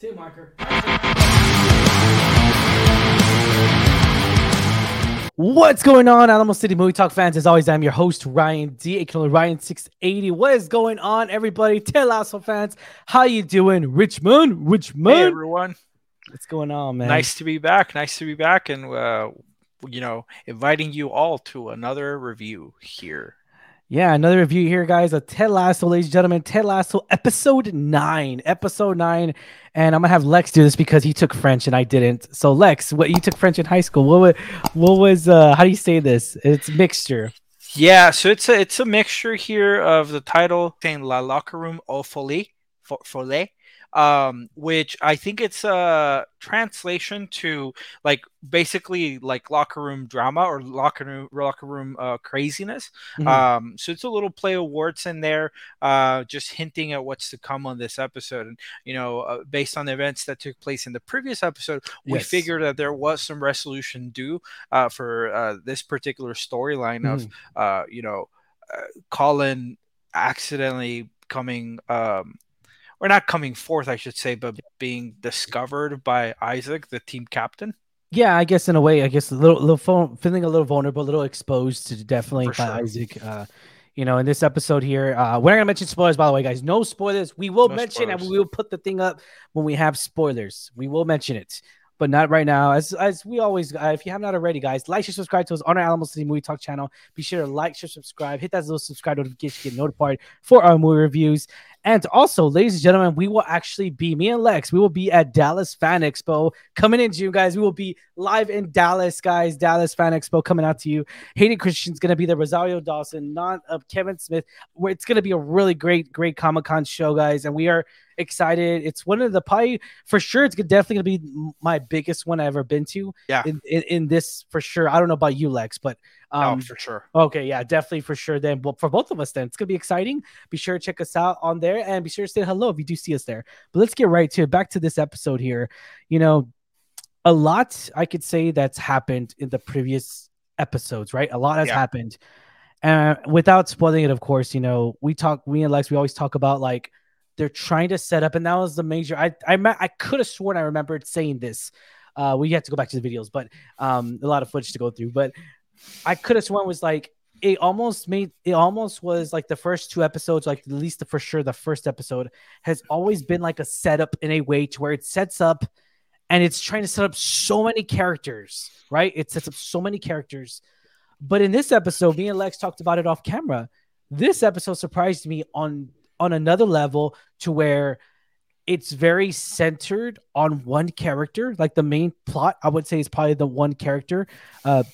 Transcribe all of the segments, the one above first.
Two marker. What's going on, Alamo City Movie Talk fans? As always, I'm your host, Ryan D, aka Ryan680. What is going on, everybody? Ted Lasso fans, how you doing? Richmond, Richmond. Hey, everyone. What's going on, man? Nice to be back. Nice to be back, and uh, you know, inviting you all to another review here. Yeah, another review here, guys. A Ted Lasso, ladies and gentlemen. Ted Lasso, episode nine. Episode nine. And I'm gonna have Lex do this because he took French and I didn't. So Lex, what you took French in high school? What was, what was uh how do you say this? It's mixture. Yeah, so it's a it's a mixture here of the title saying La Locker Room au Folie, Folie, um, which I think it's a translation to like basically like locker room drama or locker room locker room uh, craziness. Mm-hmm. Um, so it's a little play of words in there, uh, just hinting at what's to come on this episode. And you know, uh, based on the events that took place in the previous episode, we yes. figured that there was some resolution due uh, for uh, this particular storyline mm-hmm. of uh, you know, Colin accidentally coming um or not coming forth, I should say, but being discovered by Isaac, the team captain. Yeah, I guess in a way, I guess a little, little feeling a little vulnerable, a little exposed to definitely For by sure. Isaac. Uh, you know, in this episode here, uh, we're not gonna mention spoilers, by the way, guys. No spoilers. We will no mention spoilers. and we will put the thing up when we have spoilers. We will mention it but not right now. As as we always, uh, if you have not already, guys, like, share, subscribe to us on our Alamo City Movie Talk channel. Be sure to like, share, subscribe, hit that little subscribe notification, get notified for our movie reviews. And also, ladies and gentlemen, we will actually be me and Lex. We will be at Dallas Fan Expo coming in June, guys. We will be live in Dallas, guys. Dallas Fan Expo coming out to you. Hayden Christensen gonna be there. Rosario Dawson, not of uh, Kevin Smith. It's gonna be a really great, great Comic Con show, guys. And we are excited. It's one of the probably for sure. It's definitely gonna be my biggest one I've ever been to. Yeah. In, in, in this for sure. I don't know about you, Lex, but um, oh, for sure. Okay, yeah, definitely for sure. Then, well, for both of us, then it's gonna be exciting. Be sure to check us out on there, and be sure to say hello if you do see us there. But let's get right to it. Back to this episode here. You know, a lot I could say that's happened in the previous episodes, right? A lot has yeah. happened. And without spoiling it, of course, you know, we talk, we and Lex, we always talk about like they're trying to set up, and that was the major. I I I could have sworn I remembered saying this. Uh, we have to go back to the videos, but um, a lot of footage to go through. But I could have sworn was like it almost made it almost was like the first two episodes, like at least the, for sure the first episode has always been like a setup in a way to where it sets up and it's trying to set up so many characters, right? It sets up so many characters. But in this episode, me and Lex talked about it off camera. This episode surprised me on on another level to where it's very centered on one character. Like the main plot, I would say, is probably the one character. Uh,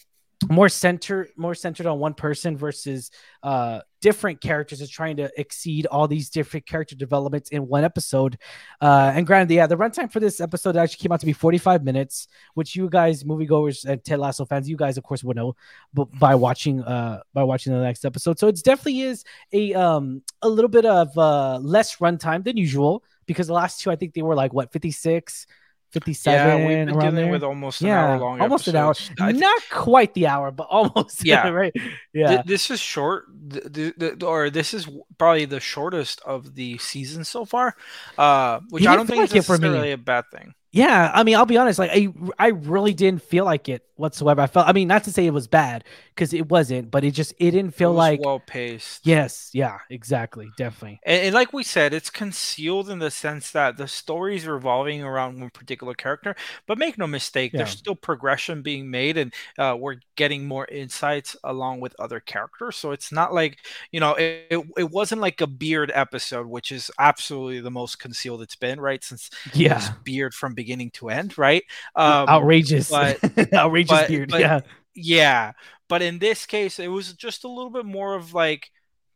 more centered more centered on one person versus uh different characters is trying to exceed all these different character developments in one episode. Uh and granted yeah the runtime for this episode actually came out to be 45 minutes which you guys moviegoers and ted lasso fans you guys of course would know but by watching uh by watching the next episode. So it definitely is a um a little bit of uh less runtime than usual because the last two i think they were like what 56 57 yeah, we've been dealing there. with almost an yeah, hour long almost episodes. an hour not quite the hour but almost yeah right yeah Th- this is short the, the, the, or this is probably the shortest of the season so far uh which i don't think like is necessarily a bad thing yeah, I mean, I'll be honest. Like, I I really didn't feel like it whatsoever. I felt. I mean, not to say it was bad because it wasn't, but it just it didn't feel it like well paced. Yes, yeah, exactly, definitely. And, and, like we said, it's concealed in the sense that the story is revolving around one particular character. But make no mistake, yeah. there's still progression being made, and uh, we're getting more insights along with other characters. So it's not like you know, it, it, it wasn't like a beard episode, which is absolutely the most concealed it's been, right? Since yeah, beard from beginning beginning to end, right? Um, outrageous, but, outrageous but, beard. But, yeah, yeah. But in this case, it was just a little bit more of like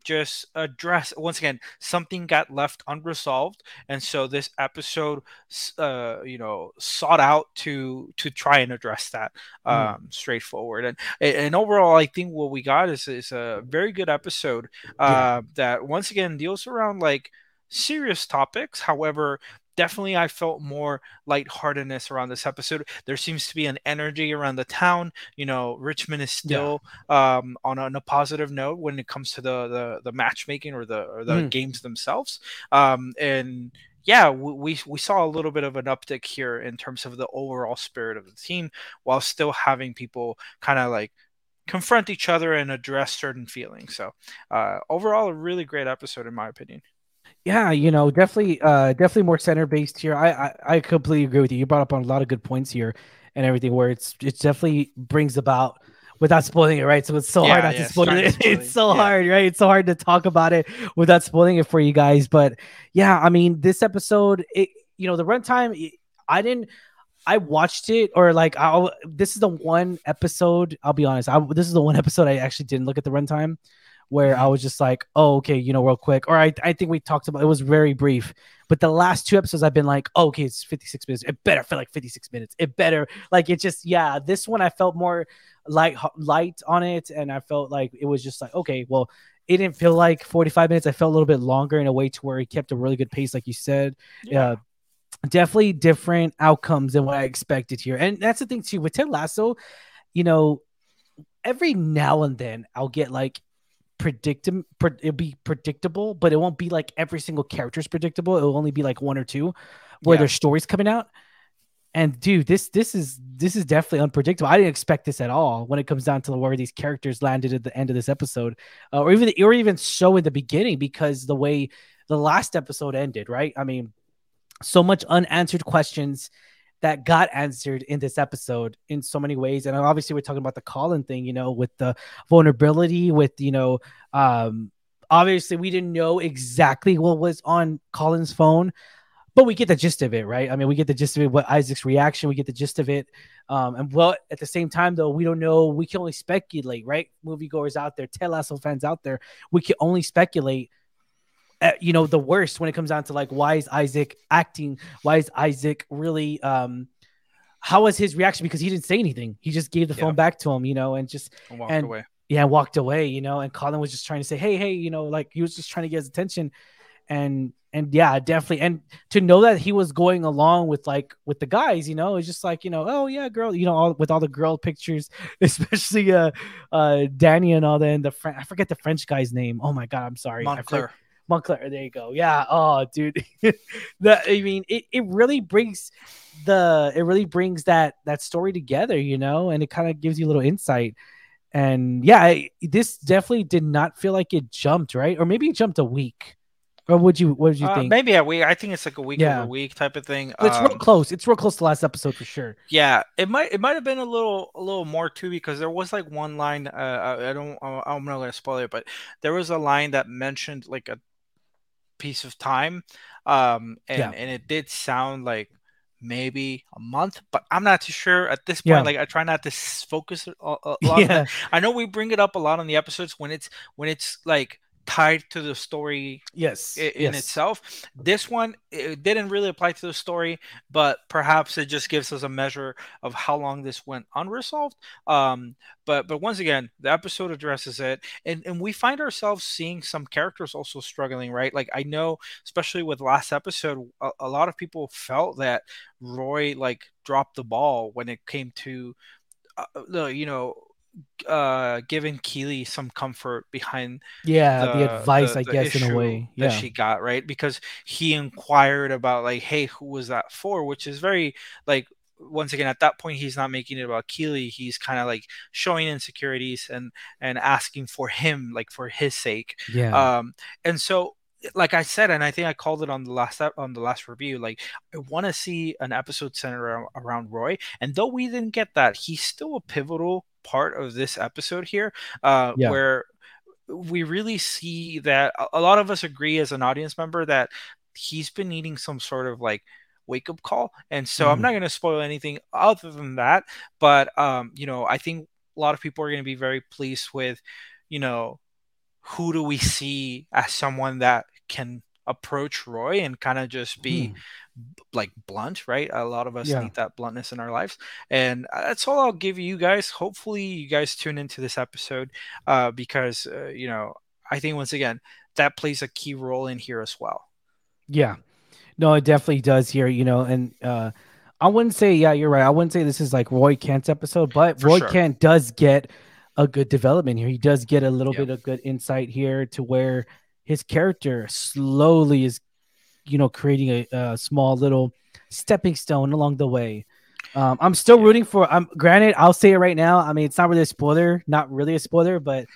just address once again something got left unresolved and so this episode uh you know sought out to to try and address that hmm. um mm. straightforward and and overall i think what we got is is a very good episode uh yeah. that once again deals around like serious topics however definitely I felt more lightheartedness around this episode. There seems to be an energy around the town. You know, Richmond is still yeah. um, on, a, on, a, positive note when it comes to the the, the matchmaking or the or the mm. games themselves. Um, and yeah, we we saw a little bit of an uptick here in terms of the overall spirit of the team, while still having people kind of like confront each other and address certain feelings. So uh, overall, a really great episode in my opinion. Yeah, you know, definitely, uh, definitely more center based here. I, I, I completely agree with you. You brought up on a lot of good points here and everything, where it's it definitely brings about without spoiling it, right? So it's so yeah, hard not yeah, to spoil it. It's so yeah. hard, right? It's so hard to talk about it without spoiling it for you guys. But yeah, I mean, this episode, it, you know, the runtime, I didn't. I watched it, or like, I'll. This is the one episode. I'll be honest. I, this is the one episode I actually didn't look at the runtime, where. I was just like, oh, okay, you know, real quick. Or I, I think we talked about. It was very brief, but the last two episodes, I've been like, oh, okay, it's 56 minutes. It better feel like 56 minutes. It better like it just, yeah. This one, I felt more light light on it, and I felt like it was just like okay, well, it didn't feel like 45 minutes. I felt a little bit longer in a way to where he kept a really good pace, like you said. Yeah. Uh, definitely different outcomes than what I expected here, and that's the thing too with Ted Lasso. You know, every now and then I'll get like predictable it'll be predictable but it won't be like every single character is predictable it'll only be like one or two where yeah. there's stories coming out and dude, this this is this is definitely unpredictable. I didn't expect this at all when it comes down to where these characters landed at the end of this episode, uh, or even or even so in the beginning because the way the last episode ended, right? I mean, so much unanswered questions that got answered in this episode in so many ways. And obviously, we're talking about the Colin thing, you know, with the vulnerability, with you know, um, obviously we didn't know exactly what was on Colin's phone but we get the gist of it, right? I mean, we get the gist of it. What Isaac's reaction, we get the gist of it. Um, and well, at the same time, though, we don't know. We can only speculate, right? Moviegoers out there, Ted Lasso fans out there, we can only speculate. At, you know, the worst when it comes down to like, why is Isaac acting? Why is Isaac really? um How was his reaction? Because he didn't say anything. He just gave the yeah. phone back to him, you know, and just and walked and, away. Yeah, walked away, you know. And Colin was just trying to say, "Hey, hey," you know, like he was just trying to get his attention and and yeah, definitely. And to know that he was going along with like with the guys, you know, it's just like you know, oh yeah, girl, you know, all, with all the girl pictures, especially uh, uh, Dani and all that. And the French, I forget the French guy's name. Oh my god, I'm sorry, Montclair. Montclair. There you go. Yeah. Oh, dude. that I mean, it, it really brings the it really brings that that story together, you know, and it kind of gives you a little insight. And yeah, I, this definitely did not feel like it jumped, right? Or maybe it jumped a week or would you? What did you uh, think? Maybe a week. I think it's like a week yeah. over week type of thing. It's um, real close. It's real close to last episode for sure. Yeah, it might. It might have been a little, a little more too because there was like one line. Uh, I, I don't. I'm not going to spoil it, but there was a line that mentioned like a piece of time, um, and yeah. and it did sound like maybe a month, but I'm not too sure at this point. Yeah. Like I try not to focus a, a lot. Yeah. I know we bring it up a lot on the episodes when it's when it's like tied to the story yes in, yes. itself. This one it didn't really apply to the story but perhaps it just gives us a measure of how long this went unresolved. Um but but once again the episode addresses it and and we find ourselves seeing some characters also struggling right? Like i know especially with last episode a, a lot of people felt that roy like dropped the ball when it came to uh, you know uh giving Keeley some comfort behind yeah the, the advice the, I guess in a way. yeah. that she got right? Because he inquired about like hey who was that for? Which is very like once again at that point he's not making it about Keeley. He's kind of like showing insecurities and and asking for him like for his sake. Yeah. Um and so like I said, and I think I called it on the last on the last review. Like I want to see an episode centered around, around Roy, and though we didn't get that, he's still a pivotal part of this episode here, uh, yeah. where we really see that a lot of us agree as an audience member that he's been needing some sort of like wake up call. And so mm. I'm not going to spoil anything other than that. But, um, you know, I think a lot of people are going to be very pleased with, you know, who do we see as someone that can approach Roy and kind of just be mm like blunt, right? A lot of us yeah. need that bluntness in our lives, and uh, that's all I'll give you guys. Hopefully, you guys tune into this episode uh, because uh, you know I think once again that plays a key role in here as well. Yeah, no, it definitely does here. You know, and uh, I wouldn't say yeah, you're right. I wouldn't say this is like Roy Kent's episode, but For Roy sure. Kent does get a good development here. He does get a little yep. bit of good insight here to where his character slowly is you know creating a, a small little stepping stone along the way. Um, I'm still yeah. rooting for. I'm granted, I'll say it right now. I mean, it's not really a spoiler, not really a spoiler, but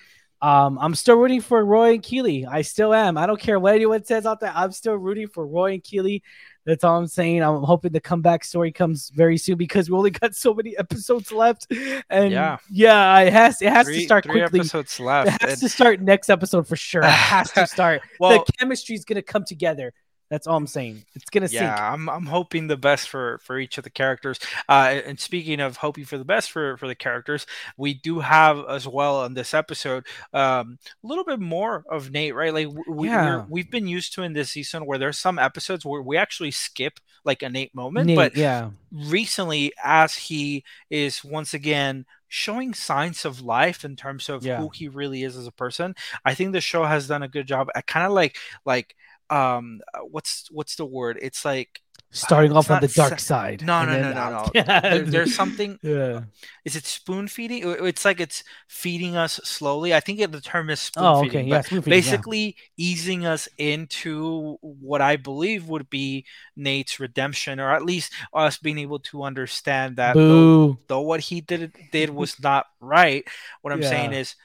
um, I'm still rooting for Roy and Keeley. I still am. I don't care what anyone says out there. I'm still rooting for Roy and Keeley. That's all I'm saying. I'm hoping the comeback story comes very soon because we only got so many episodes left. And yeah, yeah, it has it has three, to start quickly. Episodes left. It has and... to start next episode for sure. It has to start. well, the chemistry is gonna come together. That's all I'm saying. It's gonna yeah, sink. I'm I'm hoping the best for for each of the characters. Uh, and speaking of hoping for the best for for the characters, we do have as well on this episode um, a little bit more of Nate, right? Like we yeah. we've been used to in this season where there's some episodes where we actually skip like a Nate moment, Nate, but yeah, recently as he is once again showing signs of life in terms of yeah. who he really is as a person. I think the show has done a good job at kind of like like um uh, what's what's the word? It's like starting off on the dark side no no no no no. There, there's something yeah. is it spoon feeding? It's like it's feeding us slowly. I think the term is spoon oh, feeding okay. yeah, spoon feeding, basically easing us into what i believe would be nate's redemption or at least us being able to understand that though, what he did did was not right what i'm saying is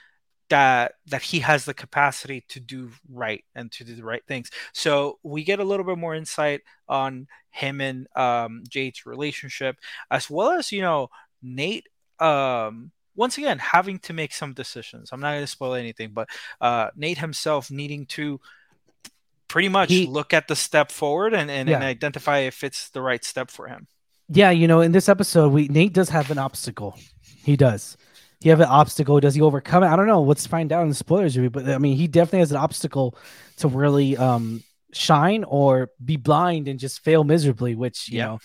that that he has the capacity to do right and to do the right things. So we get a little bit more insight on him and um, Jade's relationship, as well as you know Nate. Um, once again, having to make some decisions. I'm not going to spoil anything, but uh, Nate himself needing to pretty much he, look at the step forward and, and, yeah. and identify if it's the right step for him. Yeah, you know, in this episode, we Nate does have an obstacle. He does he have an obstacle? Does he overcome it? I don't know. Let's find out in the spoilers review. But I mean, he definitely has an obstacle to really um, shine or be blind and just fail miserably, which you know,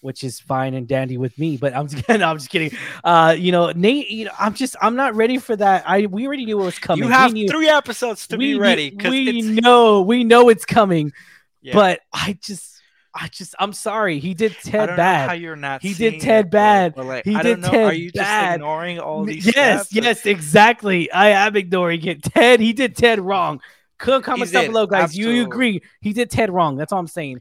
which is fine and dandy with me. But I'm just, no, I'm just kidding. Uh, you know, Nate, you know, I'm just I'm not ready for that. I we already knew it was coming. You have knew, three episodes to be ready. We it's... know we know it's coming. Yeah. But I just I just I'm sorry. He did Ted bad. how you're not. He did Ted it, bad. Like, he I did Ted Are you bad. just ignoring all these? Yes, yes, exactly. I am ignoring it. Ted, he did Ted wrong. Could comment down below, guys. Absolutely. You agree? He did Ted wrong. That's all I'm saying.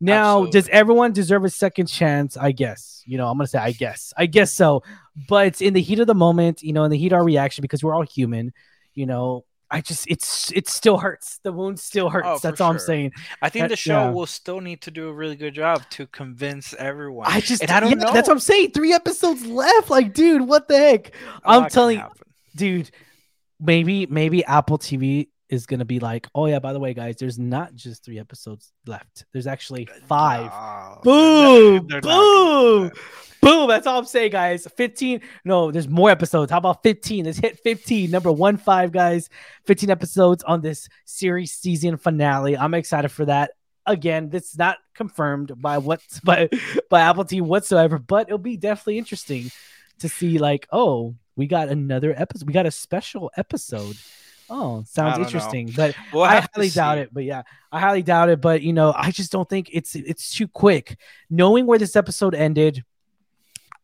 Now, Absolutely. does everyone deserve a second chance? I guess. You know, I'm gonna say I guess. I guess so. But in the heat of the moment, you know, in the heat of our reaction, because we're all human, you know, I just it's it still hurts. The wound still oh, hurts. Oh, That's all sure. I'm saying. I think the show yeah. will still need to do a really good job to convince everyone. I just and I don't yeah, know. That's what I'm saying. Three episodes left. Like, dude, what the heck? I'm telling you, dude. Maybe maybe Apple TV is gonna be like, oh yeah, by the way, guys, there's not just three episodes left. There's actually uh, five. No, boom, they're not, they're boom. Boom. That's all I'm saying, guys. 15. No, there's more episodes. How about 15? Let's hit 15. Number one five, guys. 15 episodes on this series season finale. I'm excited for that. Again, this is not confirmed by what by by Apple TV whatsoever, but it'll be definitely interesting to see, like, oh, we got another episode. We got a special episode. Oh, sounds interesting, know. but we'll I highly doubt it. But yeah, I highly doubt it. But you know, I just don't think it's it's too quick. Knowing where this episode ended,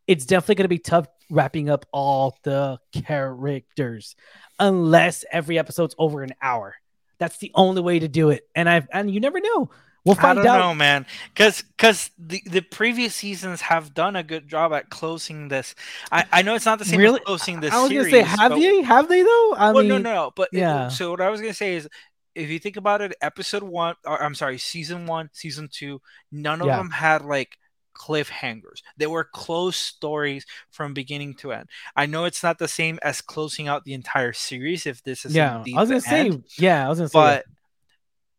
it's definitely going to be tough wrapping up all the characters unless every episode's over an hour. That's the only way to do it. And I've and you never know. We'll find I don't out. know, man. Because because the, the previous seasons have done a good job at closing this. I, I know it's not the same really? as closing this. I was series, gonna say, have they? Have they though? I well, mean, no, no. But yeah. It, so what I was gonna say is, if you think about it, episode one, or I'm sorry, season one, season two, none of yeah. them had like cliffhangers. They were close stories from beginning to end. I know it's not the same as closing out the entire series if this is yeah. I was gonna say end, yeah. I was gonna say but.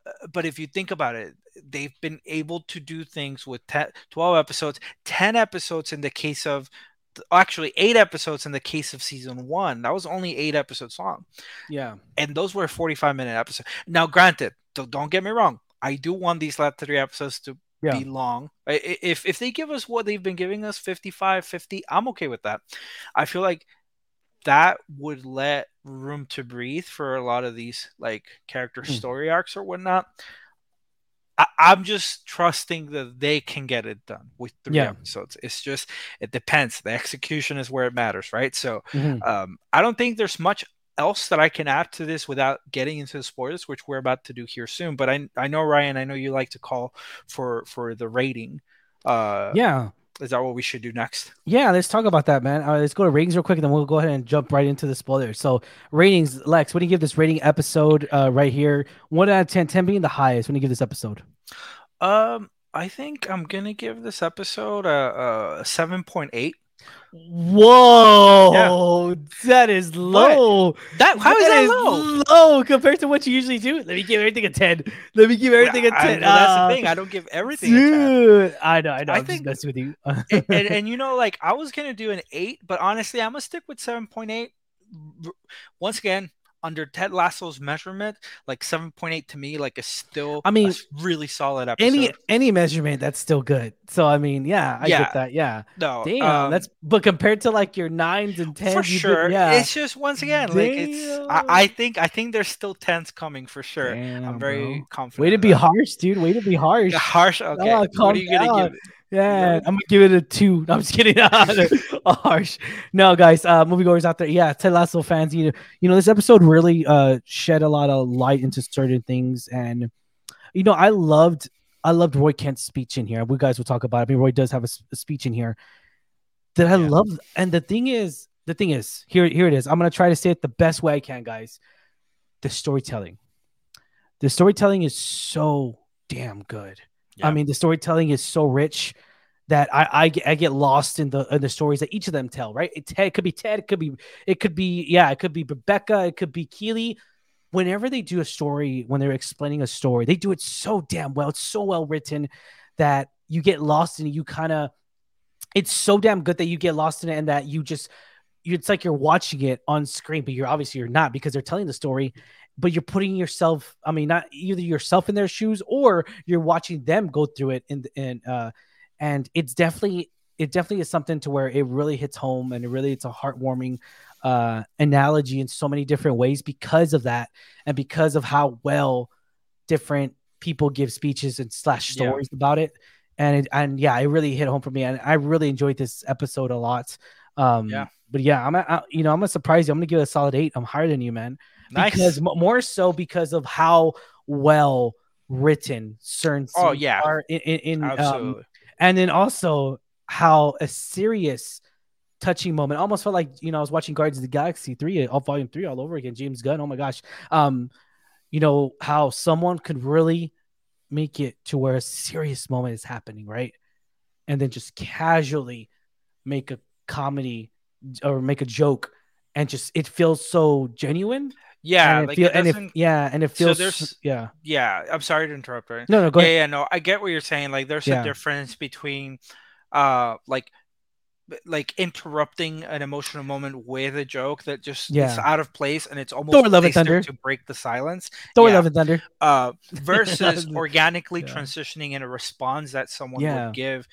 Uh, but if you think about it, they've been able to do things with 10, 12 episodes, 10 episodes in the case of actually eight episodes in the case of season one. That was only eight episodes long. Yeah. And those were 45 minute episodes. Now, granted, don't get me wrong. I do want these last three episodes to yeah. be long. If if they give us what they've been giving us 55 50, I'm okay with that. I feel like that would let room to breathe for a lot of these like character mm. story arcs or whatnot. I, am just trusting that they can get it done with three yeah. episodes. It's just it depends. The execution is where it matters, right? So mm-hmm. um, I don't think there's much else that I can add to this without getting into the spoilers, which we're about to do here soon. But I I know Ryan, I know you like to call for for the rating. Uh, yeah. Is that what we should do next? Yeah, let's talk about that, man. Uh, let's go to ratings real quick, and then we'll go ahead and jump right into the spoilers. So, ratings, Lex, what do you give this rating episode uh, right here? One out of 10, 10 being the highest. What do you give this episode? Um, I think I'm gonna give this episode a, a seven point eight. Whoa, yeah. that is low. What? That how is that, low? Low compared to what you usually do. Let me give everything a ten. Let me give everything a ten. I, uh, that's the thing. I don't give everything. Dude, I know. I know. I I'm think messing with you. and, and, and you know, like I was gonna do an eight, but honestly, I'm gonna stick with seven point eight. Once again, under Ted Lasso's measurement, like 7.8 to me, like is still I mean really solid episode. Any any measurement that's still good. So I mean, yeah, I yeah. get that. Yeah. No. Damn. Um, that's but compared to like your nines and tens, for sure. Did, yeah. It's just once again, Damn. like it's I, I, think I think there's still tens coming for sure. Damn, I'm very bro. confident. Way to be harsh, dude. Way to be harsh. harsh. Okay. Oh, what are you down. gonna give it? Yeah, I'm gonna give it a two. No, I'm just kidding. harsh. No, guys, uh, moviegoers out there, yeah, Ted Lasso fans, you know, you know, this episode really uh shed a lot of light into certain things, and you know, I loved, I loved Roy Kent's speech in here. We guys will talk about. it. I mean, Roy does have a, a speech in here that I yeah. love, and the thing is, the thing is, here, here it is. I'm gonna try to say it the best way I can, guys. The storytelling, the storytelling is so damn good yeah. I mean, the storytelling is so rich that I, I get, I get lost in the in the stories that each of them tell. Right? It, it could be Ted. It could be it could be yeah. It could be Rebecca. It could be Keeley. Whenever they do a story, when they're explaining a story, they do it so damn well. It's so well written that you get lost in it. You kind of, it's so damn good that you get lost in it, and that you just, it's like you're watching it on screen, but you're obviously you're not because they're telling the story but you're putting yourself i mean not either yourself in their shoes or you're watching them go through it and and uh and it's definitely it definitely is something to where it really hits home and it really it's a heartwarming uh analogy in so many different ways because of that and because of how well different people give speeches and slash stories yeah. about it. And it, and yeah it really hit home for me and i really enjoyed this episode a lot. Um yeah. but yeah i'm a, you know i'm gonna surprise you. I'm gonna give it a solid eight. I'm higher than you man Nice. Because more so because of how well written certain oh yeah. are in, in, in um, and then also how a serious touching moment almost felt like you know I was watching Guardians of the Galaxy 3 all volume 3 all over again James Gunn oh my gosh. Um you know how someone could really make it to where a serious moment is happening right? And then just casually make a comedy or make a joke and just it feels so genuine yeah, and like feel, and if, yeah, and it feels so there's yeah, yeah. I'm sorry to interrupt. Right? No, no, go yeah, ahead. Yeah, no, I get what you're saying. Like, there's yeah. a difference between, uh, like, like interrupting an emotional moment with a joke that just yeah. is out of place and it's almost Thor Love and Thunder to break the silence. Thor yeah. Love and Thunder. Uh, versus organically yeah. transitioning in a response that someone yeah. would give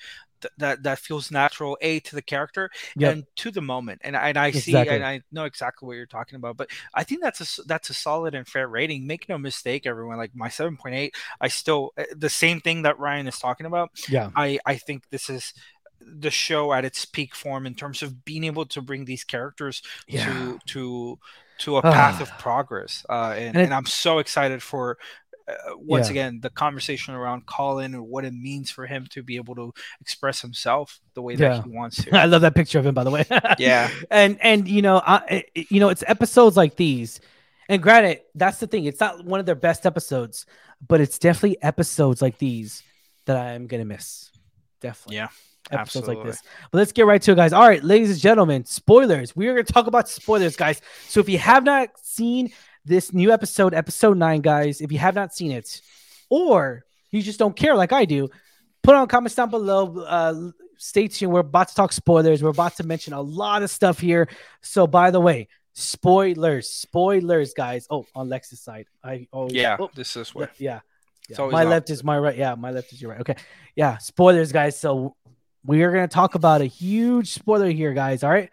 that that feels natural a to the character yep. and to the moment and, and i exactly. see and i know exactly what you're talking about but i think that's a that's a solid and fair rating make no mistake everyone like my 7.8 i still eh, the same thing that ryan is talking about yeah i i think this is the show at its peak form in terms of being able to bring these characters yeah. to to to a path of progress uh, and, and, it, and, i'm so excited for uh, once yeah. again the conversation around Colin and what it means for him to be able to express himself the way yeah. that he wants to. I love that picture of him, by the way. yeah, and and you know, I, you know, it's episodes like these. And granted, that's the thing; it's not one of their best episodes, but it's definitely episodes like these that I'm gonna miss. Definitely, yeah episodes Absolutely. like this. But let's get right to it, guys. All right, ladies and gentlemen, spoilers. We are going to talk about spoilers, guys. So if you have not seen this new episode, episode nine, guys. If you have not seen it, or you just don't care like I do, put on comments down below. Uh, stay tuned. We're about to talk spoilers. We're about to mention a lot of stuff here. So, by the way, spoilers, spoilers, guys. Oh, on Lex's side, I oh yeah, oh, this is where yeah. yeah. my left is my right. Yeah, my left is your right. Okay. Yeah, spoilers, guys. So we are going to talk about a huge spoiler here, guys. All right.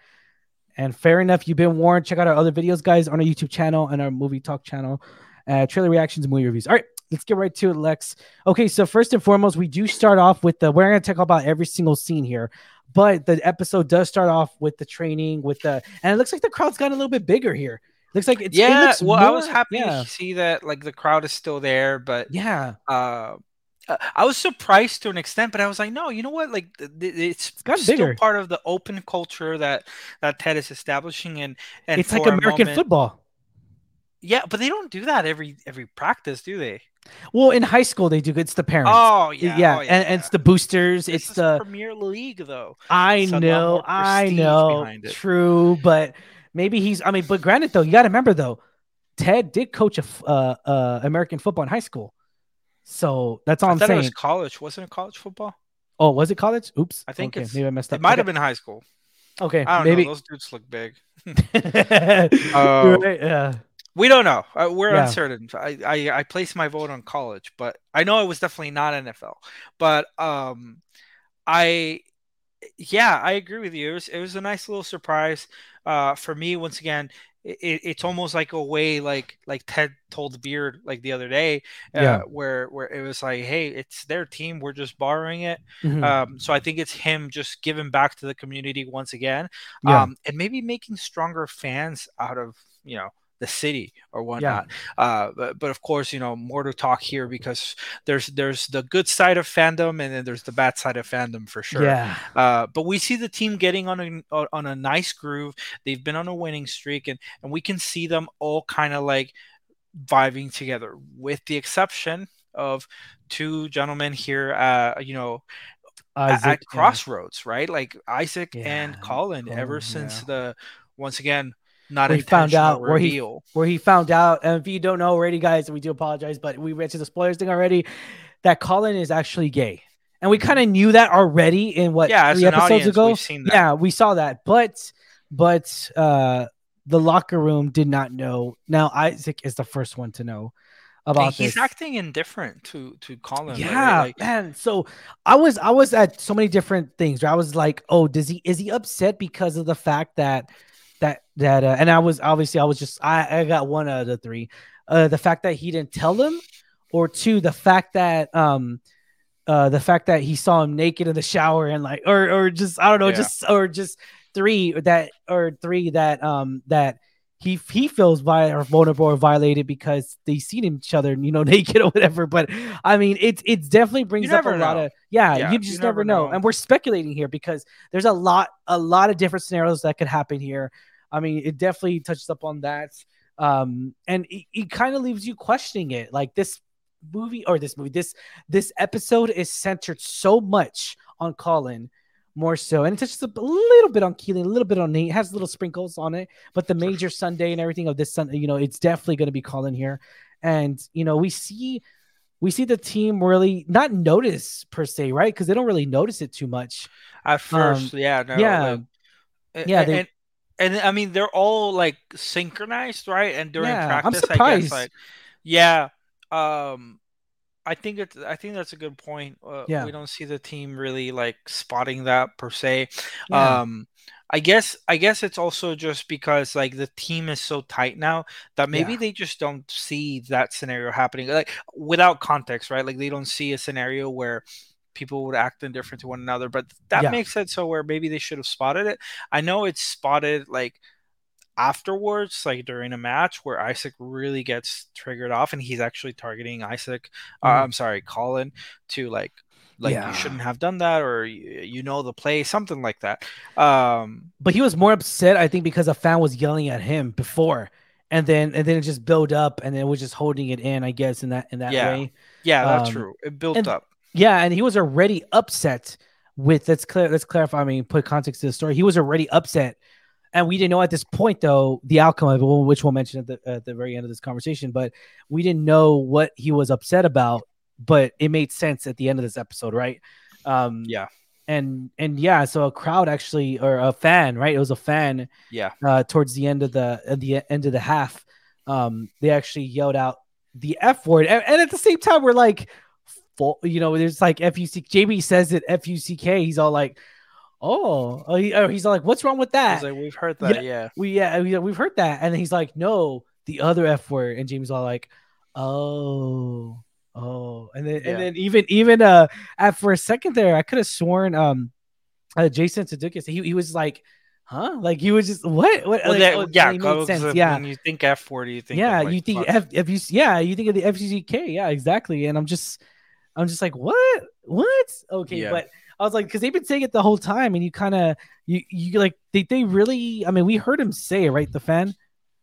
And fair enough, you've been warned. Check out our other videos, guys, on our YouTube channel and our movie talk channel, uh, trailer reactions, movie reviews. All right, let's get right to it, Lex. Okay, so first and foremost, we do start off with the. We're going to talk about every single scene here, but the episode does start off with the training, with the, and it looks like the crowd's gotten a little bit bigger here. Looks like it's it yeah. looks Well, I was happy Yeah, to see that like the crowd is still there, but yeah, uh, uh, I was surprised to an extent, but I was like, no, you know what? Like th- th- it's, gotten still bigger. part of the open culture that that Ted is establishing, and and it's like American moment- football. Yeah, but they don't do that every every practice, do they? Well, in high school they do. It's the parents. Oh yeah, yeah, oh, and, and it's the boosters. This it's the Premier League though. I It's lot know, I know, true, but maybe he's. I mean, but granted though, you got to remember though, Ted did coach a f- uh, uh, American football in high school, so that's all I I'm thought saying. it was college. Wasn't it college football? oh, was it college? Oops, I think okay, it's- maybe I messed up. It might okay. have been high school. Okay, I don't maybe. know. Those dudes look big. Oh. right, yeah. We don't know. Uh, we're Yeah. uncertain. I, I I placed my vote on college, but I know it was definitely not NFL. But um, I yeah, I agree with you. It was it was a nice little surprise. Uh, for me, once again, it, it's almost like a way like like Ted told Beard like the other day, uh, Yeah. where where it was like, hey, it's their team. We're just borrowing it. Mhm. Um, so I think it's him just giving back to the community once again, Yeah. um, and maybe making stronger fans out of you know the city or whatnot. Uh, but, but of course, you know more to talk here because there's there's the good side of fandom and then there's the bad side of fandom for sure. Yeah, Uh, but we see the team getting on a on a nice groove. They've been on a winning streak, and and we can see them all kind of like vibing together, with the exception of two gentlemen here. Uh, you know, at- Isaac, at yeah. crossroads, right? Like Isaac Yeah, and Colin. ever since yeah. the once again not We found out where he- where he found out, and if you don't know already, guys, we do apologize, but we went to the spoilers thing already. That Colin is actually gay, and we kind of knew that already in what yeah, three episodes audience, ago. we've seen that. Yeah, we saw that, but but uh the locker room did not know. Now Isaac is the first one to know And about he's this. acting indifferent to to Colin. right? yeah, Like, man. So I was I was at so many different things. Where I was like, oh, does he is he upset because of the fact that that that uh, and I was obviously I was just I I got one out of the three. Uh, the fact that he didn't tell him, or two, the fact that um. Uh, the fact that he saw him naked in the shower and like, or or just I don't know, Yeah. just or just three that or three that um that he he feels vulnerable or violated because they seen each other, you know, naked or whatever. But I mean, it's it's definitely brings up a never lot of yeah, Yeah, you you just never never know. know. And we're speculating here because there's a lot a lot of different scenarios that could happen here. I mean, it definitely touches up on that. Um, and it, it kind of leaves you questioning it. Like this movie or this movie, this this episode is centered so much on Colin more so, and it touches a little bit on Keeley, a little bit on Nate, it has little sprinkles on it, but the major Sunday and everything of this Sunday, you know, it's definitely going to be Colin here, and you know, we see we see the team really not notice per se, right? Because they don't really notice it too much. at first, yeah, no, Um, yeah. like, Yeah, a- they- and, and I mean they're all like synchronized, right? And during Yeah, I'm practice, I guess, like, yeah, um, I think it's I think that's a good point. Uh, Yeah. we don't see the team really like spotting that per se. Yeah. Um, I guess I guess it's also just because like the team is so tight now that maybe Yeah. they just don't see that scenario happening like without context, right? Like they don't see a scenario where people would act indifferent to one another, but that Yeah. makes it so where maybe they should have spotted it. I know it's spotted like afterwards, like during a match where Isaac really gets triggered off and he's actually targeting Isaac. Uh, Mhm. I'm sorry, Colin to like like Yeah. you shouldn't have done that or you, you know the play, something like that. Um, but he was more upset, I think, because a fan was yelling at him before, and then and then it just built up, and it was just holding it in, I guess, in that in that Yeah. way. yeah, that's Um, true. It built and- up. Yeah, and he was already upset with let's clear let's clarify. I mean, put context to the story. He was already upset, and we didn't know at this point though the outcome of it, which we'll mention at the at the very end of this conversation. But we didn't know what he was upset about, but it made sense at the end of this episode, right? Um, Yeah. and and yeah, so a crowd actually or a fan, right? It was a fan Yeah. uh, towards the end of the at the end of the half, um, they actually yelled out the F word, and, and at the same time, we're like, full, you know, there's like F U C. JB says it F U C K. He's all like, oh, oh, he, or he's like, what's wrong with that? like, we've heard that. Yeah. we yeah, we, we've heard that, and then he's like, no, the other F word, and James all like, oh. Oh, and then Yeah. and then even even uh at for a second there, I could have sworn um uh, Jason Sudeikis he he was like huh? Like he was just what? What? Well, like, that- oh, yeah, made sense. when Yeah, you think F forty, you think yeah. of, like, you think fuck. F, if you yeah you think of the FGK. Yeah, exactly. And I'm just I'm just like what what? Okay, Yeah. but I was like because they've been saying it the whole time, and you kind of you you like they they really. I mean, we heard him say it, right? The fan.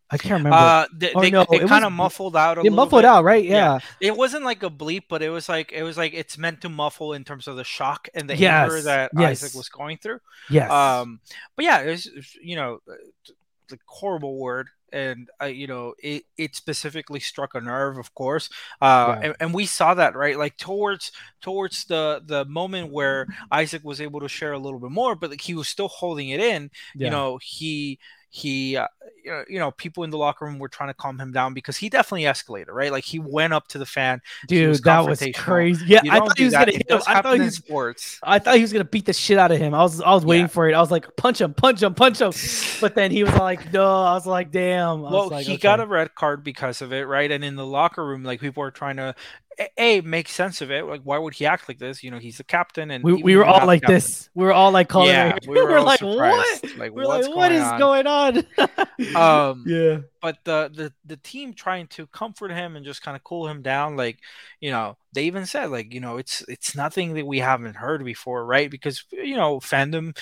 I can't remember. Uh, they, Or they, no, they it kind of muffled out a little muffled bit. out, right? Yeah. Yeah. It wasn't like a bleep, but it was like it was like it's meant to muffle in terms of the shock and the Yes, anger that yes. Isaac was going through. Yes. Um, but yeah, it's it's, you know uh, the horrible word, and uh, you know it it specifically struck a nerve, of course. Uh, Yeah. and, and we saw that right, like towards towards the the moment where Isaac was able to share a little bit more, but like, he was still holding it in. yeah. You know, he he uh, you know- you know people in the locker room were trying to calm him down because he definitely escalated right like he went up to the fan he was dude, that was crazy. Yeah, I thought he was that. gonna hit him. I thought he was sports I thought he was gonna beat the shit out of him. I was I was waiting Yeah. for it. I was like, punch him, punch him, punch him. But then he was like, no. I was like, damn. I was well like, he okay. got a red card because of it right and in the locker room like people were trying to a, a make sense of it like why would he act like this you know he's the captain and We, we were all like captain- this. We were all like calling. yeah we were, all like, surprised. what? like We're what's like, what going is on? going on? um yeah. But the, the the team trying to comfort him and just kind of cool him down like you know they even said like you know it's it's nothing that we haven't heard before right because you know fandom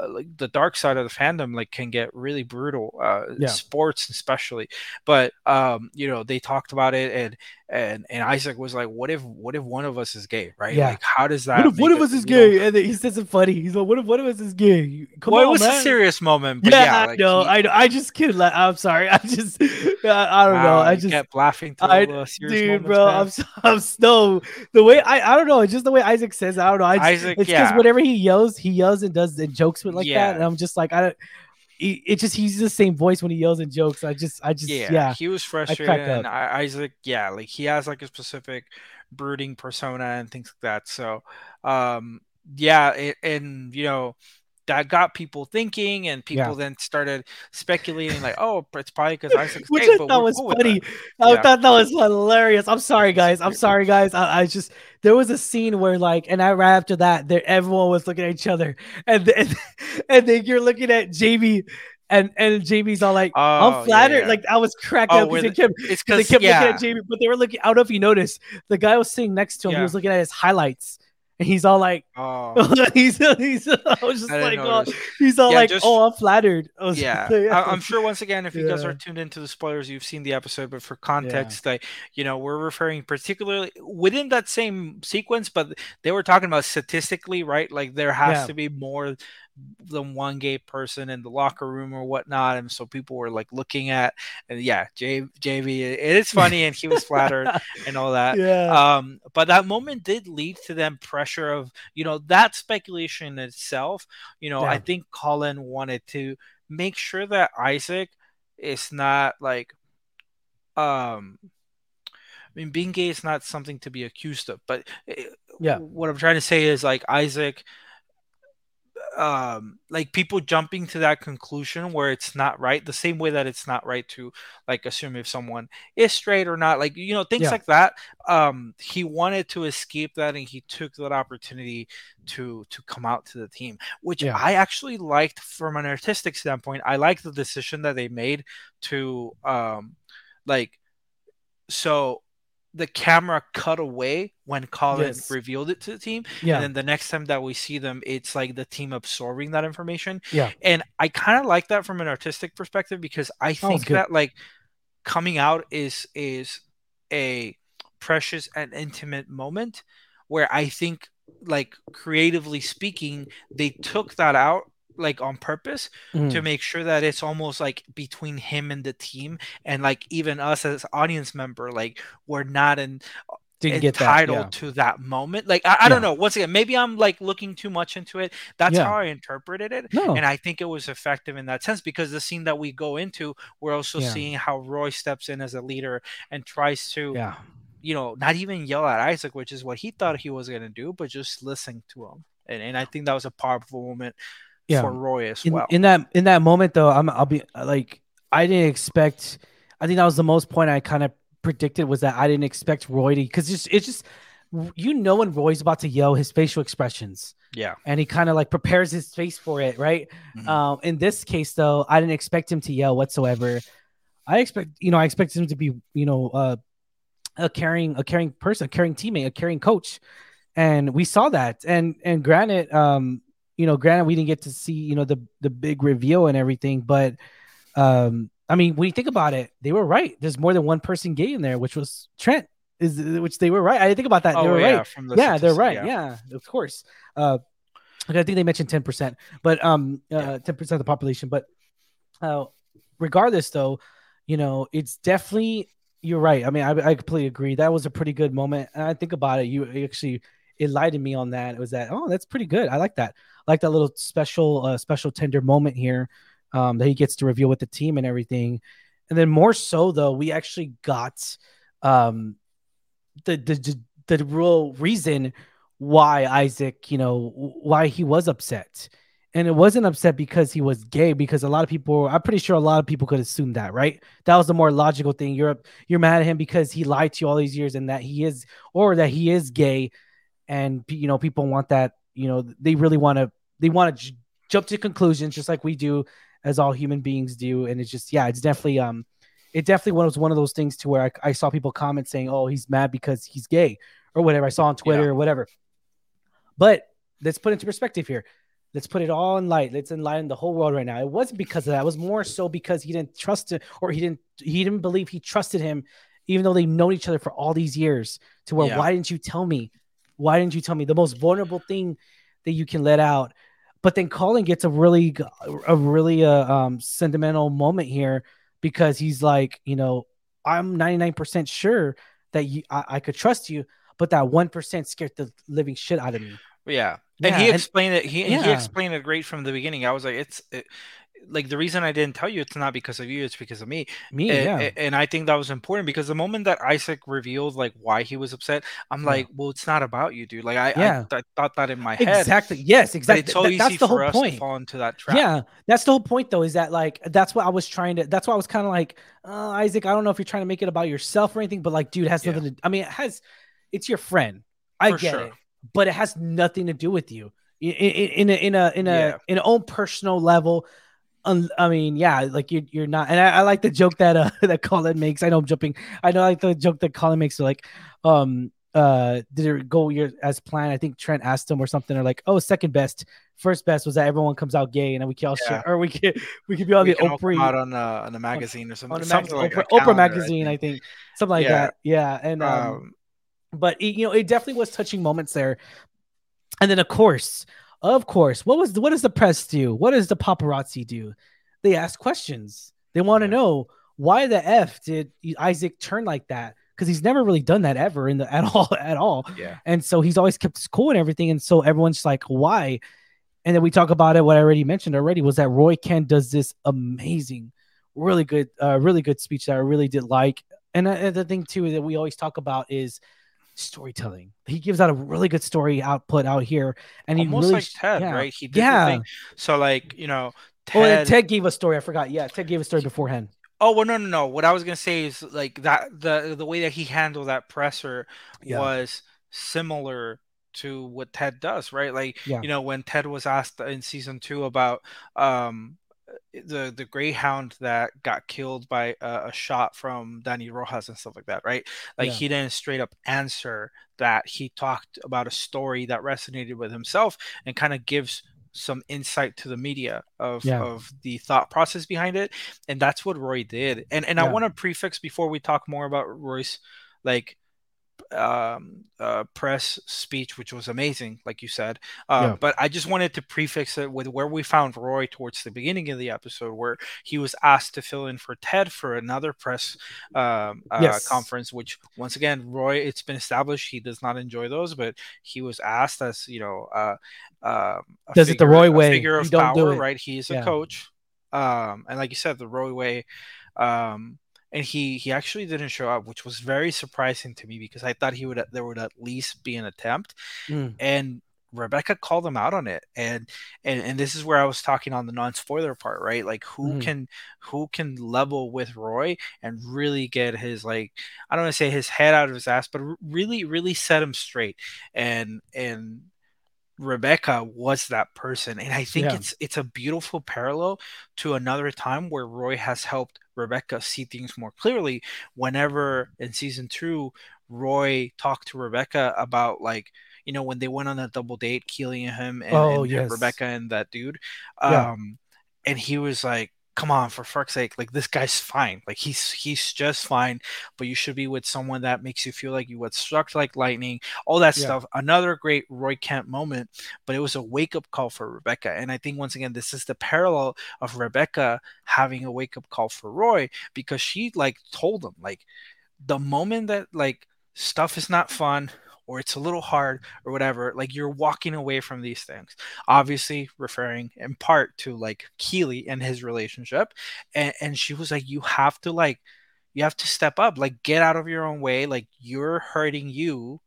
uh, like the dark side of the fandom like can get really brutal uh Yeah. sports especially but um you know they talked about it and and and Isaac was like what if what if one of us is gay right Yeah. like how does that What if one of us is you know- gay? And he says it funny. He's like, what if one of us is gay? Come well, on, it was man. a serious moment but Yeah, yeah, I like, know. he- I know. I just can't. Let, I'm sorry. I just. I, I don't know. I just. kept laughing through I- all the serious Dude, bro. I'm I'm so the way I I don't know, it's just the way Isaac says. I don't know. I just, Isaac, it's because yeah. whatever he yells, he yells and does and jokes with like Yeah. that, and I'm just like I don't. It, it just he's the same voice when he yells and jokes. I just I just yeah, yeah he was frustrated and. I, isaac yeah like he has like a specific brooding persona and things like that so um yeah it, and you know that got people thinking and people Yeah. then started speculating like oh it's probably because isaac's which I but thought was cool funny. that. I Yeah. thought that was hilarious. I'm sorry, guys. I'm sorry, guys. I, I just there was a scene where like, and I right after that, there everyone was looking at each other, and then, and then you're looking at Jamie, and and Jamie's all like, Oh, "I'm flattered." yeah. Like I was cracking Oh, up because the- they kept it's 'cause they because kept yeah looking at Jamie, but they were looking. I don't know if you noticed, the guy was sitting next to him. He was looking at his highlights, and he's all like, oh he's, he's, I was just I like, oh. he's all yeah, like, just, "Oh, I'm flattered." Yeah like, I, i'm sure once again if you guys are tuned into the spoilers you've seen the episode but for context like you know we're referring particularly within that same sequence but they were talking about statistically right like there has Yeah. to be more than one gay person in the locker room or whatnot and so people were like looking at and yeah J- jv it is funny and he was flattered and all that. Yeah, um but that moment did lead to them pressure of you know that speculation itself you know i think colin wanted to make sure that isaac is not like um i mean being gay is not something to be accused of but eh, Yeah. what i'm trying to say is like isaac um like people jumping to that conclusion where it's not right the same way that it's not right to like assume if someone is straight or not like you know things Yeah. like that um he wanted to escape that and he took that opportunity to to come out to the team which Yeah. i actually liked from an artistic standpoint i liked the decision that they made to um like so the camera cut away when Colin Yes. revealed it to the team yeah, and then the next time that we see them it's like the team absorbing that information Yeah. and i kind of like that from an artistic perspective because i oh, think good. that like coming out is is a precious and intimate moment where i think like creatively speaking they took that out like on purpose Mhm. to make sure that it's almost like between him and the team and like even us as audience member like we're not in didn't get that. entitled Yeah. to that moment. Like I, I don't know. Once again, maybe I'm like looking too much into it. That's Yeah. how I interpreted it. No, And I think it was effective in that sense because the scene that we go into, we're also Yeah. seeing how Roy steps in as a leader and tries to, yeah, you know, not even yell at Isaac, which is what he thought he was gonna do, but just listen to him. And, and I think that was a powerful moment Yeah. for Roy as in, well. in that in that moment though i'm i'll be like i didn't expect i think that was the most point i kind of predicted was that i didn't expect roy to because it's, it's just you know when Roy's about to yell, his facial expressions. Yeah. And he kind of like prepares his face for it, right? Mhm. Um, in this case, though, I didn't expect him to yell whatsoever. I expect, you know, I expected him to be, you know, uh, a caring, a caring person, a caring teammate, a caring coach, and we saw that. And and granted, um, you know, granted, we didn't get to see, you know, the the big reveal and everything, but um, I mean, when you think about it, they were right. There's more than one person gay in there, which was Trent, is which they were right. I didn't think about that. they Oh were yeah, right from the yeah, they're right. Yeah. of course. Uh, okay, I think they mentioned ten percent, but um, Yeah. ten percent of the population. But uh, regardless, though, you know, it's definitely you're right. I mean, I, I completely agree. That was a pretty good moment. And I think about it, you you actually enlightened me on that. It was that oh, that's pretty good. I like that. Like that little special uh, special tender moment here um, that he gets to reveal with the team and everything. And then more so though, we actually got um, the the the, the real reason why Isaac, you know, why he was upset. And it wasn't upset because he was gay, because a lot of people, I'm pretty sure a lot of people could assume that, right? That was the more logical thing. You're you're mad at him because he lied to you all these years and that he is, or that he is gay, and you know, people want that, you know, they really want to, they want to j- jump to conclusions just like we do, as all human beings do. And it's just, yeah, it's definitely, um, it definitely was one of those things to where I, I saw people comment saying, "Oh, he's mad because he's gay," or whatever. I saw on Twitter Yeah. or whatever. But let's put it into perspective here. Let's put it all in light. Let's enlighten the whole world right now. It wasn't because of that. It was more so because he didn't trust it, or he didn't he didn't believe he trusted him, even though they've known each other for all these years. To where Yeah. why didn't you tell me? Why didn't you tell me the most vulnerable thing that you can let out? But then Colin gets a really a really uh, um sentimental moment here because he's like, you know, I'm 99% sure that you I, I could trust you, but that one percent scared the living shit out of me. Yeah, and Yeah, he and- explained it. He, and he explained it great from the beginning. I was like, it's it, like the reason I didn't tell you. It's not because of you. It's because of me. Me, and, yeah. and I think that was important because the moment that Isaac revealed like why he was upset, I'm Yeah. like, well, it's not about you, dude. Like I, Yeah. I, I thought that in my head. Exactly. Yes, But exactly. it's so Th- easy that's the for whole us point. to fall into that trap. Yeah, that's the whole point, though, is that like that's what I was trying to. That's why I was kind of like, uh, Isaac. I don't know if you're trying to make it about yourself or anything, but like, dude, it has Yeah. nothing to. I mean, it has. It's your friend. I For get sure. it, but it has nothing to do with you. In, in, in a in a in a Yeah. in a own personal level. Un, I mean, yeah, like you're you're not. And I, I like the joke that uh that Colin makes. I know I'm jumping. I know like the joke that Colin makes. Like, um, uh, did it go your as planned? I think Trent asked him or something, or like, oh, second best. First best was that everyone comes out gay, and then we can all Yeah. share, or we can we could be on We the can all come Oprah out on a, on a magazine or something. on the something like Oprah, Oprah calendar, I magazine, I think. think, something like Yeah. that. Yeah, and um, Um, but it, you know, it definitely was touching moments there. And then, of course, of course, what was what does the press do? What does the paparazzi do? They ask questions. They want to know why the f did Isaac turn like that? Because he's never really done that ever in the at all at all. yeah. And so he's always kept his cool and everything. And so everyone's like, why? And then we talk about it. What I already mentioned already was that Roy Kent does this amazing, really good, uh, really good speech that I really did like. And, uh, and the thing too that we always talk about is storytelling. He gives out a really good story output out here, and he Almost really, like Ted, yeah. right? He did Yeah. thing. So like you know, Oh, and Ted. Ted gave a story. I forgot. Yeah, Ted gave a story beforehand. Oh well, no, no, no. What I was gonna say is like that the the way that he handled that presser Yeah. was similar to what Ted does, right? Like Yeah. you know when Ted was asked in season two about um the the greyhound that got killed by a, a shot from Dani Rojas and stuff like that, right? Like Yeah. he didn't straight up answer that. He talked about a story that resonated with himself and kind of gives some insight to the media of Yeah. of the thought process behind it and that's what Roy did. And and I want to prefix before we talk more about Roy's like um uh press speech which was amazing like you said uh, Yeah. but i just wanted to prefix it with where we found roy towards the beginning of the episode where he was asked to fill in for ted for another press um uh, Yes. conference which once again roy it's been established he does not enjoy those but he was asked as you know uh um a Does it the Roy way. figure of don't do power it. right he's a Yeah. coach um and like you said the roy way um and he he actually didn't show up which was very surprising to me because i thought he would there would at least be an attempt Mm. and Rebecca called him out on it, and and and this is where I was talking on the non spoiler part, right? Like who mm-hmm. can who can level with Roy and really get his like I don't want to say his head out of his ass, but really really set him straight, and and Rebecca was that person, and I think yeah. it's it's a beautiful parallel to another time where Roy has helped Rebecca see things more clearly. Whenever in season two, Roy talked to Rebecca about like you know, when they went on a double date, Keeley and him and, oh, and yes. Rebecca and that dude. Yeah. Um, and he was like, come on, for fuck's sake, like this guy's fine. Like he's he's just fine, but you should be with someone that makes you feel like you would struck like lightning, all that yeah. stuff. Another great Roy Kent moment, but it was a wake up call for Rebecca. And I think once again, this is the parallel of Rebecca having a wake up call for Roy because she like told him like the moment that like stuff is not fun or it's a little hard or whatever like you're walking away from these things obviously referring in part to like keeley and his relationship and, and she was like you have to like you have to step up like get out of your own way like you're hurting you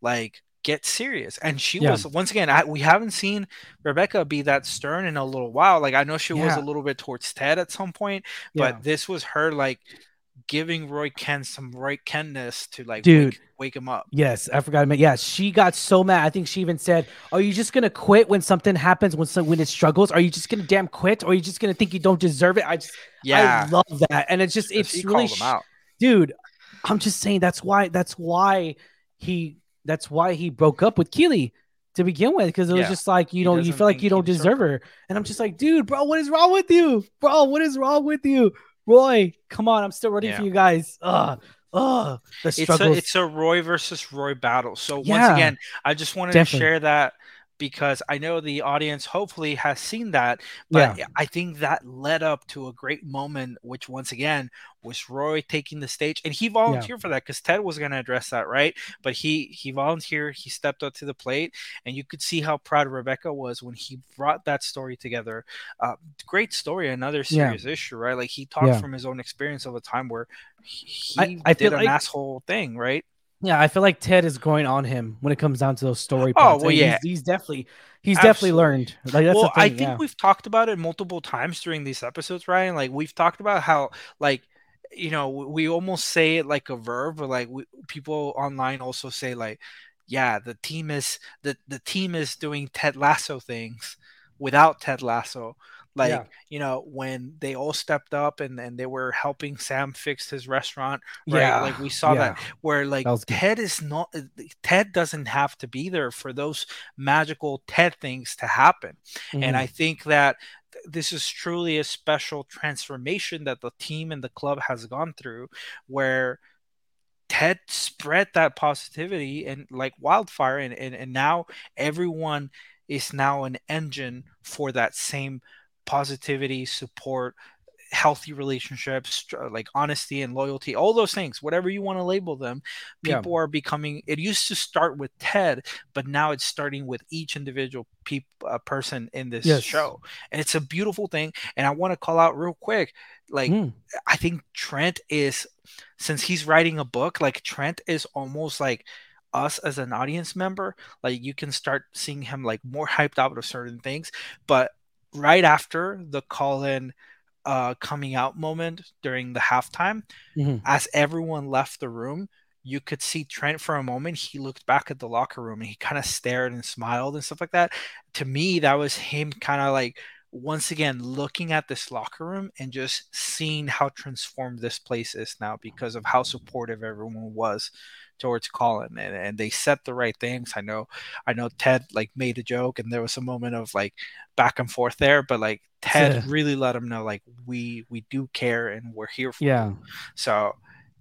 like get serious and she yeah. was once again I, we haven't seen rebecca be that stern in a little while like i know she yeah. was a little bit towards ted at some point but yeah. this was her like giving Roy Kent some Roy Kentness to like dude wake, wake, him up. Yes, I forgot to mention. Yeah, she got so mad. I think she even said, "Are you just gonna quit when something happens? When some, when it struggles? Are you just gonna damn quit? Or are you just gonna think you don't deserve it?" I just yeah, I love that, and it's just it's she really, dude. I'm just saying that's why that's why he that's why he broke up with Keeley to begin with because it was yeah. just like you know you feel like you don't deserve her and i'm just like dude bro what is wrong with you bro what is wrong with you Roy, come on, I'm still ready yeah. for you guys. Ugh. Ugh, the struggles. It's a, it's a Roy versus Roy battle. So yeah, once again, I just wanted definitely. to share that because I know the audience hopefully has seen that. But yeah. I think that led up to a great moment, which once again was Roy taking the stage, and he volunteered yeah. for that because Ted was going to address that, right? But he he volunteered, he stepped up to the plate, and you could see how proud Rebecca was when he brought that story together. Uh, great story, another serious yeah. issue, right? Like he talked from his own experience of a time where he, I, I did an like... asshole thing, right? Yeah, I feel like Ted is going on him when it comes down to those story. Oh points. well, yeah, he's, he's definitely he's Absolutely. definitely learned. Like that's well, I think yeah. we've talked about it multiple times during these episodes, Ryan. Like we've talked about how like you know we almost say it like a verb, but like we, people online also say like, yeah, the team is the the team is doing Ted Lasso things without Ted Lasso. Like, yeah. you know, when they all stepped up and, and they were helping Sam fix his restaurant, right? Yeah. Like we saw yeah. that where like that Ted is not uh, Ted doesn't have to be there for those magical Ted things to happen. Mm-hmm. And I think that this is truly a special transformation that the team and the club has gone through where Ted spread that positivity and like wildfire and, and, and now everyone is now an engine for that same positivity, support, healthy relationships, like honesty and loyalty, all those things, whatever you want to label them, people yeah. are becoming. It used to start with Ted, but now it's starting with each individual uh, person in this yes. show, and it's a beautiful thing. And I want to call out real quick, like mm. I think Trent is, since he's writing a book, like Trent is almost like us as an audience member like you can start seeing him like more hyped up of certain things but right after the Colin uh, coming out moment during the halftime, mm-hmm. as everyone left the room, you could see Trent for a moment. He looked back at the locker room and he kind of stared and smiled and stuff like that. To me, that was him kind of like once again looking at this locker room and just seeing how transformed this place is now because of how supportive everyone was towards Colin and, and they said the right things. I know I know Ted like made a joke and there was a moment of like back and forth there, but like Ted yeah. really let him know like we we do care and we're here for yeah. You. So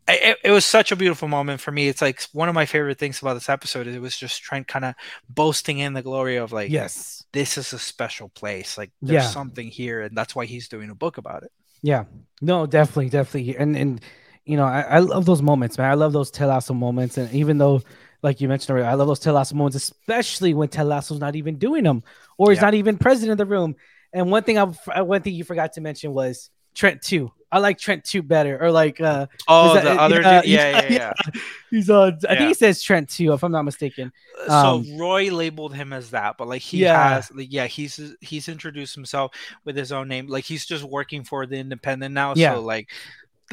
it, it, was such a beautiful moment for me. It's like one of my favorite things about this episode. is It was just trying kind of boasting in the glory of like, yes, this is a special place. Like there's yeah. something here, and that's why he's doing a book about it. Yeah, no, definitely, definitely, and and you know, I, I love those moments, man. I love those Ted Lasso moments, and even though, like you mentioned already, I love those Ted Lasso moments, especially when Ted Lasso's not even doing them or he's yeah. not even present in the room. And one thing I one thing you forgot to mention was Trent two. I like Trent two better, or like uh Oh, that- the other yeah, dude. Yeah, yeah, yeah, yeah. he's uh I think he says Trent two if I'm not mistaken. so Um, Roy labeled him as that, but like he has, like, yeah, he's he's introduced himself with his own name. Like he's just working for the Independent now. Yeah. So like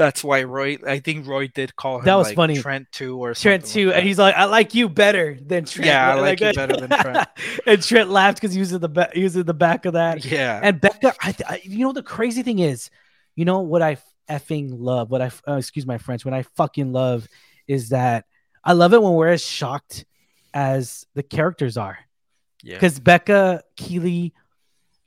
that's why Roy. I think Roy did call him That was like, funny. Trent two or Trent something two, like and he's like, I like you better than Trent. Yeah, I like you better than Trent. and Trent laughed because he was in the back. He was in the back of that. yeah, And Becca, I, I, you know, the crazy thing is, you know what I effing love, what I, uh, excuse my French, what I fucking love is that I love it when we're as shocked as the characters are. yeah. Because Becca, Keeley, e-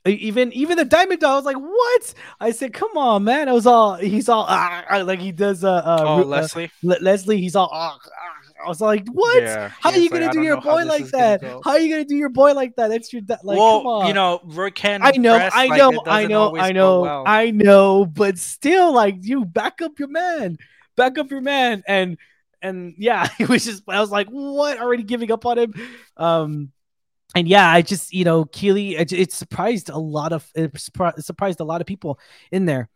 even even the Diamond Dog, I was like, what? I said, come on, man. I was all, he's all, ah, ah, like he does, uh, uh, Oh, uh, Leslie. Le- Leslie, he's all, ah, ah. I was like, what? Yeah, How are you like, gonna do your boy like that? go." How are you gonna do your boy like that? That's your da- like, well, come on. you know, Roy can. I know, press, I know, it I know, I know, well. I know, but still, like you back up your man, back up your man, and and yeah, it was just I was like, what? Already giving up on him, um, and yeah, I just you know, Keeley, it, it surprised a lot of it surpri- surprised a lot of people in there.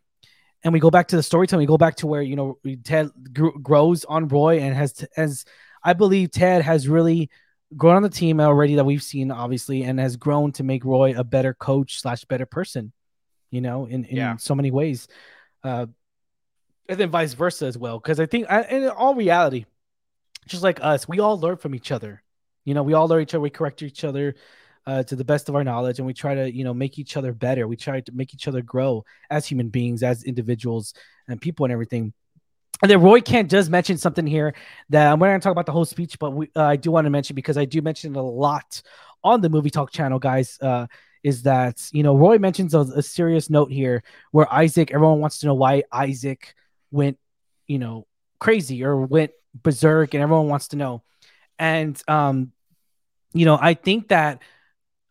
And we go back to the storytelling. We go back to where you know Ted gr- grows on Roy and has as I believe Ted has really grown on the team already that we've seen, obviously, and has grown to make Roy a better coach slash better person. You know, in in Yeah. so many ways, uh, and then vice versa as well. Because I think, I, in all reality, just like us, we all learn from each other. You know, we all learn each other. We correct each other uh, to the best of our knowledge, and we try to, you know, make each other better. We try to make each other grow as human beings, as individuals, and people, and everything. And then Roy Kent does mention something here that I'm not going to talk about the whole speech, but we, uh, I do want to mention because I do mention it a lot on the Movie Talk channel, guys. Uh, is that you know Roy mentions a, a serious note here where Isaac, everyone wants to know why Isaac went, you know, crazy or went berserk, and everyone wants to know. And um, you know, I think that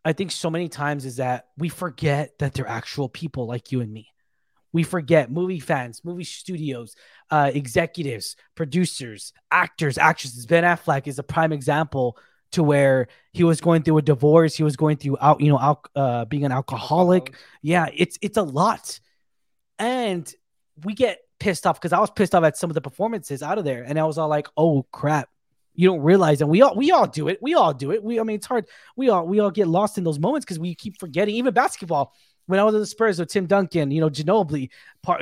I think so many times is that we forget that they're actual people like you and me. We forget movie fans, movie studios, uh, executives, producers, actors, actresses. Ben Affleck is a prime example to where he was going through a divorce. He was going through out, you know, al- uh, being an alcoholic. Yeah, it's it's a lot, and we get pissed off because I was pissed off at some of the performances out of there, and I was all like, "Oh crap." You don't realize, and we all we all do it. We all do it. We, I mean, it's hard. We all we all get lost in those moments because we keep forgetting. Even basketball, when I was in the Spurs with Tim Duncan, you know, Ginobili,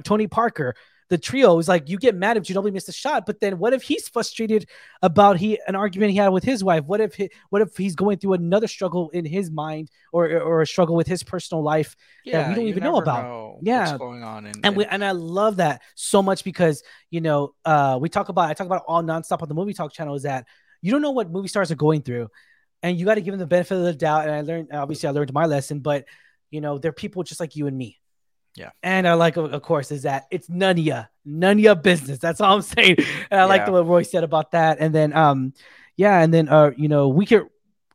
Tony Parker, the trio is like you get mad if Ginobili missed a shot, but then what if he's frustrated about he an argument he had with his wife? What if he, what if he's going through another struggle in his mind or or a struggle with his personal life that we don't even know about. know Yeah. what's going on, in, and we and I love that so much because you know uh we talk about I talk about all nonstop on the movie talk channel is that you don't know what movie stars are going through and you got to give them the benefit of the doubt and I learned obviously I learned my lesson but you know they're people just like you and me Yeah. and I like of course is that it's none of ya none of your business that's all I'm saying and I like Yeah. the what Roy said about that and then um yeah and then uh you know we could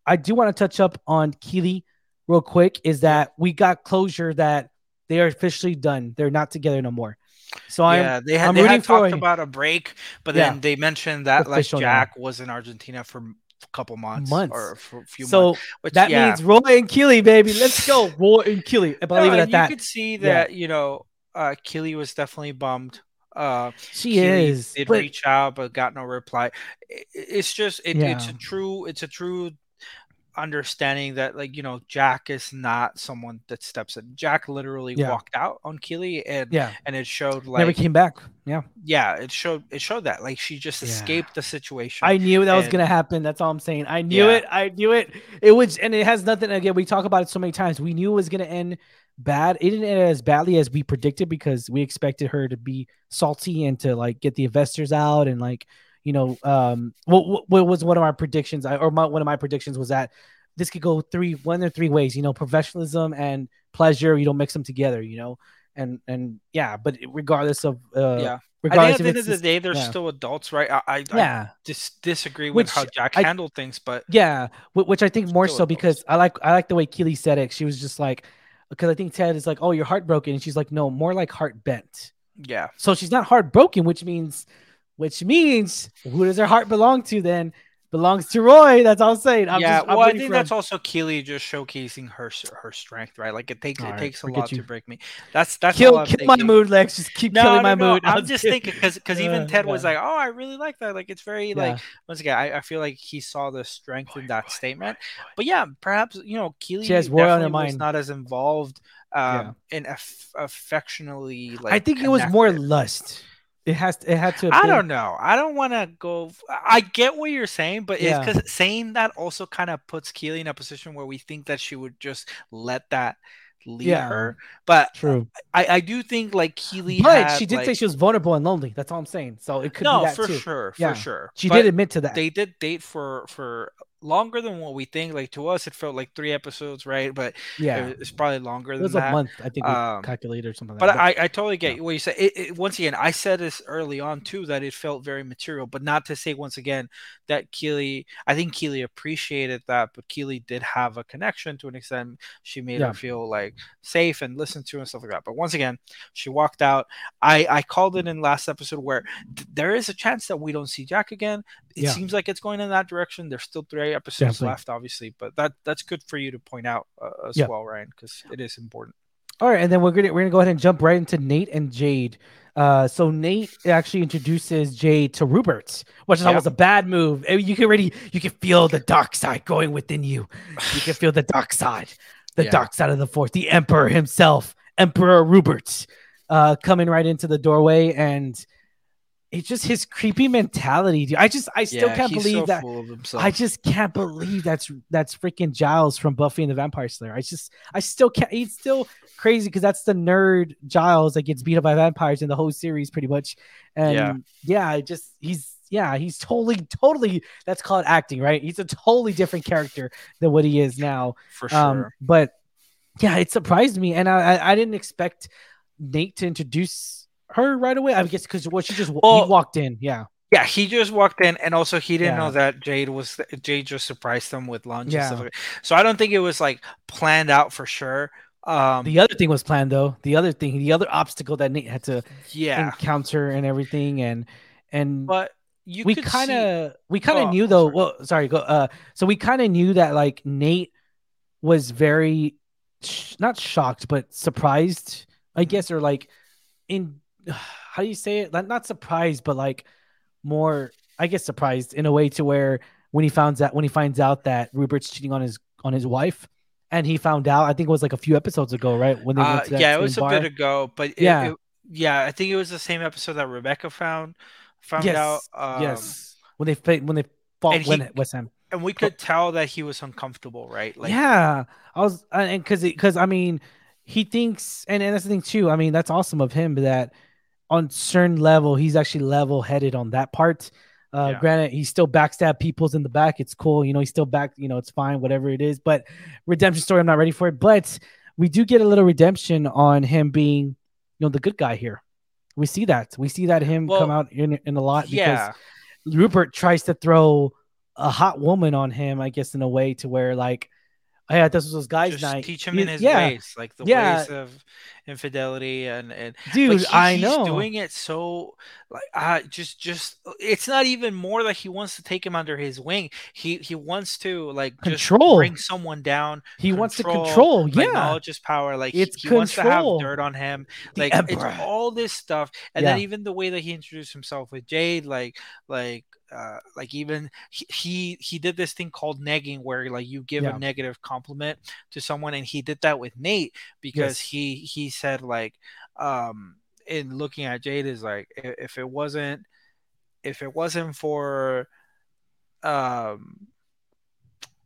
I do want to touch up on Keeley real quick is that we got closure that they are officially done. They're not together no more. So I'm yeah, they had, I'm they rooting had talked for- about a break, but Yeah. then they mentioned that like now. Jack was in Argentina for a couple months, Months. or a few so months. Which, that yeah. means Roy and Keeley, baby. Let's go, Roy and Keeley. If I No, leave it at you that. could see Yeah. that you know uh Keeley was definitely bummed. Uh, She is. did but- reach out but got no reply. I- It's just it, it's a true it's a true understanding that like you know Jack is not someone that steps in. Jack literally Yeah. walked out on Keeley and yeah, and it showed like never came back. Yeah, yeah it showed it showed that like she just Yeah. escaped the situation. I knew that was gonna happen. That's all I'm saying. I knew Yeah. it. I knew it. It was, and it has nothing. Again, we talk about it so many times. We knew it was gonna end bad. It didn't end as badly as we predicted because we expected her to be salty and to like get the investors out and like you know um what what, was one of our predictions I, or my, one of my predictions was that this could go three one or three ways you know professionalism and pleasure you don't mix them together you know and and yeah but regardless of uh Yeah. I think at the end of the day, they're yeah. still adults, right? I, I, I yeah dis- disagree Which with how Jack I- handled things, but Yeah, wh- which I think more so adults. because I like I like the way Keeley said it. She was just like, because I think Ted is like, oh, you're heartbroken, and she's like, no, more like heart bent. yeah, So she's not heartbroken, which means, which means, who does her heart belong to then? belongs to Roy. That's all I'm saying. I'm yeah, just, I'm well, I think that's him. also Keeley just showcasing her her strength, right? Like it takes All it right, takes a lot to break me. That's that's kill, kill my mood, Lex. Just keep No, killing no, my no. mood. I'm just thinking because because even Uh, Ted was like, "Oh, I really like that. Like, it's very Yeah. like once again, I, I feel like he saw the strength in that statement." But yeah, perhaps you know, Keeley She has Roy on her definitely mind. not as involved um, in aff- affectionately. Like, I think it was more lust. It has. To, it had to. I don't know. I don't want to go. I get what you're saying, but Yeah. it's because saying that also kind of puts Keeley in a position where we think that she would just let that lead Yeah. her. But True, I, I do think like Keeley, but had, she did say she was vulnerable and lonely. That's all I'm saying. So it could no be that for too. sure, Yeah. for sure. She But did admit to that. They did date for for longer than what we think. Like to us, it felt like three episodes, right? But yeah, it's probably longer than it was that. a month. I think we Um, calculated or something. But like that. I, I totally get what you said. It, it, once again, I said this early on too that it felt very material, but not to say once again that Keeley. I think Keeley appreciated that, but Keeley did have a connection to an extent. She made Yeah. her feel like safe and listened to and stuff like that. But once again, she walked out. I I called it in last episode where th- there is a chance that we don't see Jack again. It Yeah. seems like it's going in that direction. There's still three episodes Definitely. left, obviously, but that that's good for you to point out uh, as Yeah. well, Ryan, because it is important. All right, and then we're gonna we're gonna go ahead and jump right into Nate and Jade. Uh, so Nate actually introduces Jade to Rupert, which I thought Yeah. was a bad move. You can already you can feel the dark side going within you. You can feel the dark side, the Yeah. dark side of the force. The Emperor himself, Emperor Rupert, uh, coming right into the doorway, and it's just his creepy mentality. Dude. I just I still Yeah, can't believe so that. full of himself. I just can't believe that's that's freaking Giles from Buffy and the Vampire Slayer. I just I still can't. He's still crazy because that's the nerd Giles that gets beat up by vampires in the whole series, pretty much. And Yeah. yeah, I just he's yeah he's totally totally that's called acting, right? He's a totally different character than what he is now. for sure. Um, but yeah, it surprised me, and I I, I didn't expect Nate to introduce her right away. I guess because what she just Well- he walked in, yeah, yeah, he just walked in, and also he didn't Yeah. know that Jade was Jade just surprised them with lunch Yeah. Like so I don't think it was like planned out for sure. Um, the other thing was planned though. The other thing, the other obstacle that Nate had to yeah, encounter and everything and and but you we kind of we kind of Oh, knew though sorry. well sorry go uh so we kind of knew that like Nate was very sh- not shocked but surprised Mm-hmm. I guess or like in how do you say it not surprised but like more I guess surprised in a way to where when he finds out when he finds out that Rupert's cheating on his on his wife and he found out I think it was like a few episodes ago right when they Uh, went to that yeah, it was a bit ago, but it, Yeah. it- yeah, I think it was the same episode that Rebecca found found yes out. Um, yes when they when they fought and he- when West Ham and we could tell that he was uncomfortable, right? Like, yeah, I was, and because because I mean, he thinks, and, and that's the thing too. I mean, that's awesome of him that on certain level, he's actually level headed on that part. Uh, Yeah. Granted, he still backstab people's in the back. It's cool, you know. He's still back, you know. It's fine, whatever it is. But redemption story, I'm not ready for it. But we do get a little redemption on him being, you know, the good guy here. We see that. We see that him Well, come out in in a lot because yeah, Rupert tries to throw a hot woman on him, I guess, in a way to where like, yeah, this was guys' just night. teach him You- in his yeah, ways, like the Yeah. ways of infidelity and and dude. he- I he's know. doing it so like uh just just it's not even more that he wants to take him under his wing he he wants to like just Control. bring someone down he wants to control, control. like Yeah, knowledge is power like he- It's he, wants to have dirt on him like it's all this stuff and then even the way that he introduced himself with jade like like uh, like even he, he he did this thing called negging where like you give Yeah. a negative compliment to someone and he did that with nate because Yes. he he said like um in looking at jade is like if it wasn't if it wasn't for um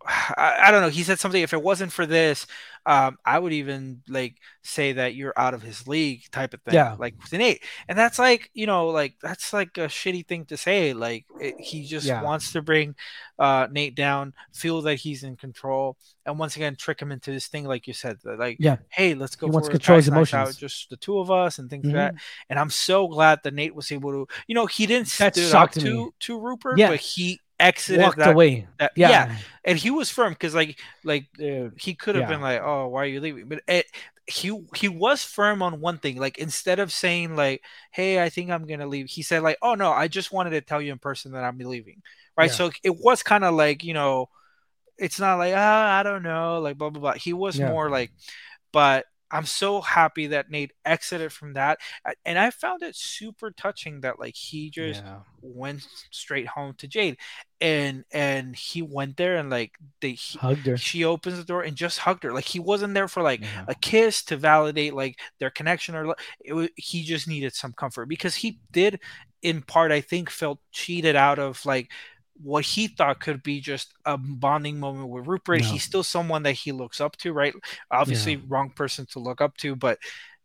I, I don't know he said something if it wasn't for this um i would even like say that you're out of his league type of thing Yeah. like with nate and that's like you know like that's like a shitty thing to say like it, he just Yeah. wants to bring uh nate down feel that he's in control and once again trick him into this thing like you said that, like Yeah. hey let's go He wants for to a control his night out, just the two of us and things like Mhm. that and i'm so glad that nate was able to you know he didn't That stood up to to rupert Yeah. but he exited walked that, away. that Yeah, yeah and he was firm because like like dude. he could have Yeah. been like, "Oh, why are you leaving?" But it, he he was firm on one thing. Like instead of saying like, "Hey, I think I'm gonna leave," he said like, "Oh no, I just wanted to tell you in person that I'm leaving." Right. Yeah. So it was kind of like you know, it's not like ah, I don't know, like blah blah blah. He was more like, but I'm so happy that Nate exited from that, and I found it super touching that like he just yeah. went straight home to Jade, and and he went there and like they he, hugged her. She opens the door and just hugged her. Like he wasn't there for like yeah. a kiss to validate like their connection or it was, he just needed some comfort because he did in part I think felt cheated out of like what he thought could be just a bonding moment with Rupert. No. He's still someone that he looks up to, right? Obviously, yeah. wrong person to look up to, but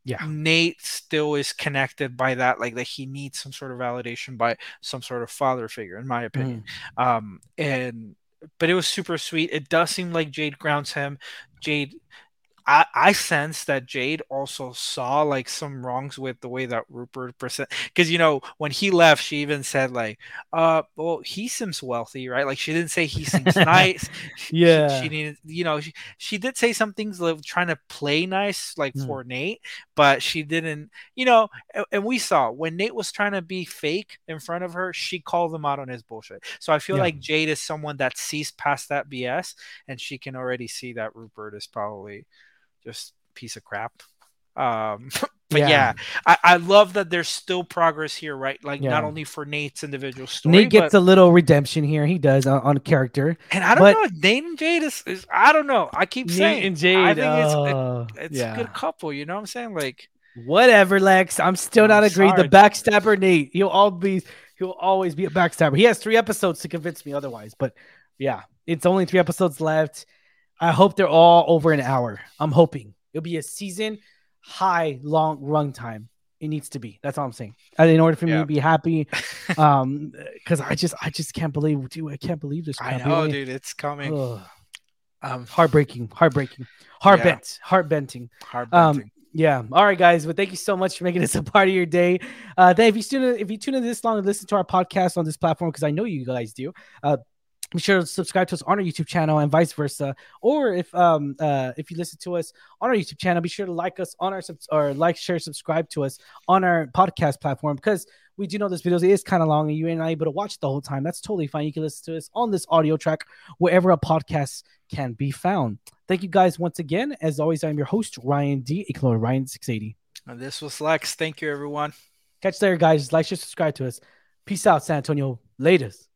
yeah, Nate still is connected by that, like that he needs some sort of validation by some sort of father figure, in my opinion. Mm. Um, and but it was super sweet. It does seem like Jade grounds him. Jade I, I sense that Jade also saw like some wrongs with the way that Rupert present because you know when he left, she even said like, "Uh, well, he seems wealthy, right?" Like she didn't say he seems nice. yeah, she, she, needed, you know, she, she did say some things like trying to play nice, like mm. for Nate, but she didn't, you know. And, and, we saw when Nate was trying to be fake in front of her, she called him out on his bullshit. So I feel yeah. like Jade is someone that sees past that BS, and she can already see that Rupert is probably just piece of crap. Um, but yeah, yeah I, I, love that there's still progress here, right? Like yeah. not only for Nate's individual story, Nate gets but, a little redemption here. He does on, on character, and I don't but, know. Nate and Jade is, is, I don't know. I keep Nate saying and Jade. I think uh, it's, it, it's yeah. a good couple. You know what I'm saying? Like whatever, Lex. I'm still not agreed. The backstabber Nate. He'll always he'll always be a backstabber. He has three episodes to convince me otherwise. But yeah, it's only three episodes left. I hope they're all over an hour. I'm hoping it'll be a season high long run time. It needs to be. That's all I'm saying. In order for me to be happy, um, because I just I just can't believe, dude. I can't believe this. I know, dude. It's coming. Ugh. Um, heartbreaking, heartbreaking, heart yeah. bent, heart benting, heart benting. Um, yeah. All right, guys. But thank you so much for making this a part of your day. Uh, if you tune in, if you tune in this long and listen to our podcast on this platform, because I know you guys do, uh, be sure to subscribe to us on our YouTube channel and vice versa. Or if um uh if you listen to us on our YouTube channel, be sure to like us on our sub- or like, share, subscribe to us on our podcast platform because we do know this video is kind of long and you ain't not able to watch the whole time. That's totally fine. You can listen to us on this audio track wherever a podcast can be found. Thank you guys once again. As always, I'm your host, Ryan D. Aka Ryan680. And this was Lex. Thank you, everyone. Catch you there, guys. Like, share, subscribe to us. Peace out, San Antonio. Latest.